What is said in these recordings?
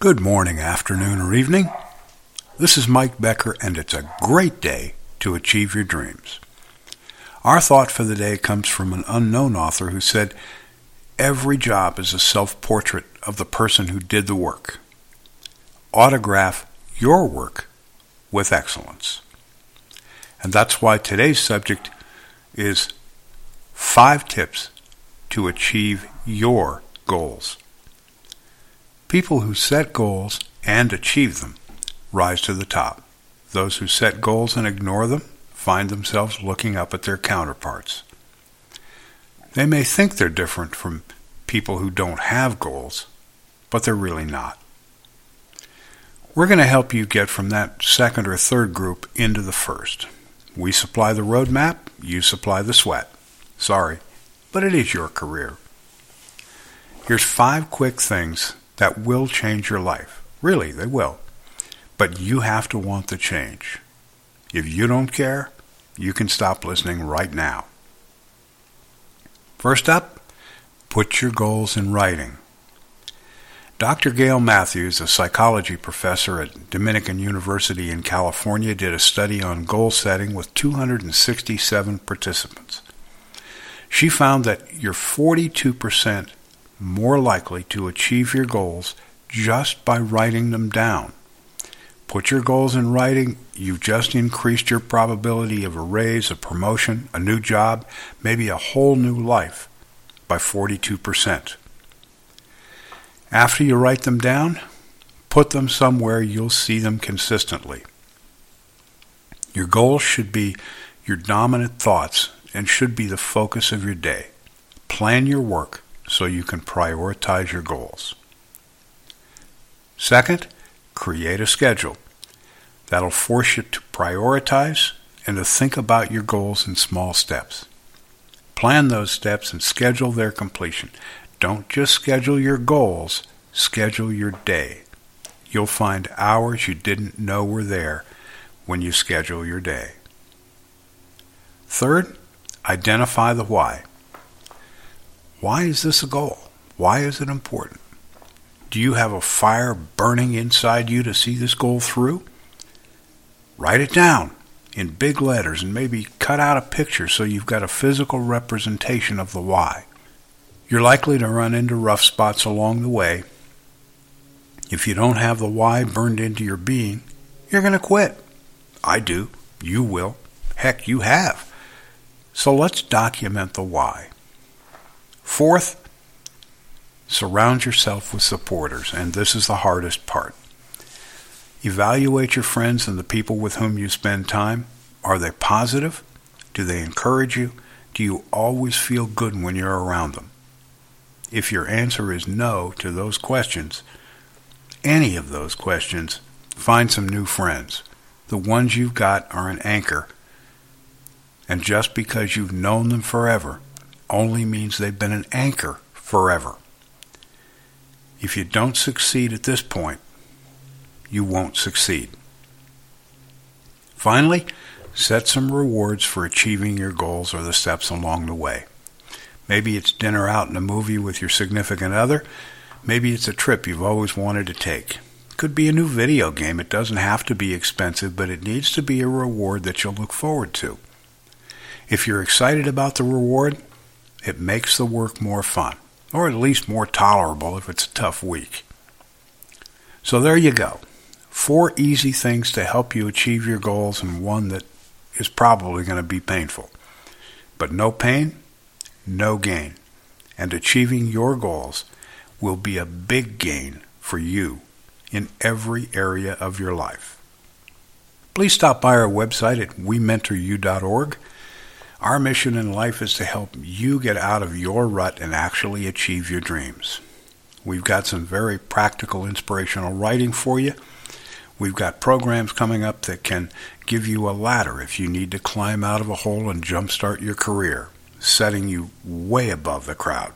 Good morning, afternoon, or evening. This is Mike Becker, and it's a great day to achieve your dreams. Our thought for the day comes from an unknown author who said, Every job is a self portrait of the person who did the work. Autograph your work with excellence. And that's why today's subject is five tips to achieve your goals. People who set goals and achieve them rise to the top. Those who set goals and ignore them find themselves looking up at their counterparts. They may think they're different from people who don't have goals, but they're really not. We're going to help you get from that second or third group into the first. We supply the roadmap, you supply the sweat. Sorry, but it is your career. Here's five quick things that will change your life. Really, they will. But you have to want the change. If you don't care, you can stop listening right now. First up, put your goals in writing. Dr. Gail Matthews, a psychology professor at Dominican University in California, did a study on goal setting with 267 participants. She found that you're 42% more likely to achieve your goals just by writing them down. Put your goals in writing, you've just increased your probability of a raise, a promotion, a new job, maybe a whole new life by 42%. After you write them down, put them somewhere you'll see them consistently. Your goals should be your dominant thoughts and should be the focus of your day. Plan your work so you can prioritize your goals. Second, create a schedule. That'll force you to prioritize and to think about your goals in small steps. Plan those steps and schedule their completion. Don't just schedule your goals, schedule your day. You'll find hours you didn't know were there when you schedule your day. Third, identify the why. Why is this a goal? Why is it important? Do you have a fire burning inside you to see this goal through? Write it down in big letters and maybe cut out a picture so you've got a physical representation of the why. You're likely to run into rough spots along the way. If you don't have the why burned into your being, you're going to quit. I do. You will. Heck, you have. So let's document the why. Fourth, surround yourself with supporters, and this is the hardest part. Evaluate your friends and the people with whom you spend time. Are they positive? Do they encourage you? Do you always feel good when you're around them? If your answer is no to those questions, any of those questions, find some new friends. The ones you've got are an anchor. And just because you've known them forever only means they've been an anchor forever. If you don't succeed at this point, you won't succeed. Finally, set some rewards for achieving your goals or the steps along the way. Maybe it's dinner out in a movie with your significant other. Maybe it's a trip you've always wanted to take. Could be a new video game. It doesn't have to be expensive, but it needs to be a reward that you'll look forward to. If you're excited about the reward, it makes the work more fun, or at least more tolerable if it's a tough week. So there you go. Four easy things to help you achieve your goals, and one that is probably going to be painful. But no pain, no gain. And achieving your goals will be a big gain for you in every area of your life. Please stop by our website at wementoryou.org our mission in life is to help you get out of your rut and actually achieve your dreams. We've got some very practical, inspirational writing for you. We've got programs coming up that can give you a ladder if you need to climb out of a hole and jumpstart your career, setting you way above the crowd.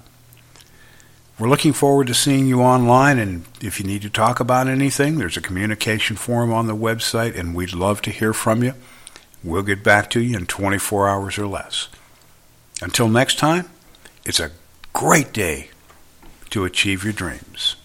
We're looking forward to seeing you online, and if you need to talk about anything, there's a communication forum on the website, and we'd love to hear from you. We'll get back to you in 24 hours or less. Until next time, it's a great day to achieve your dreams.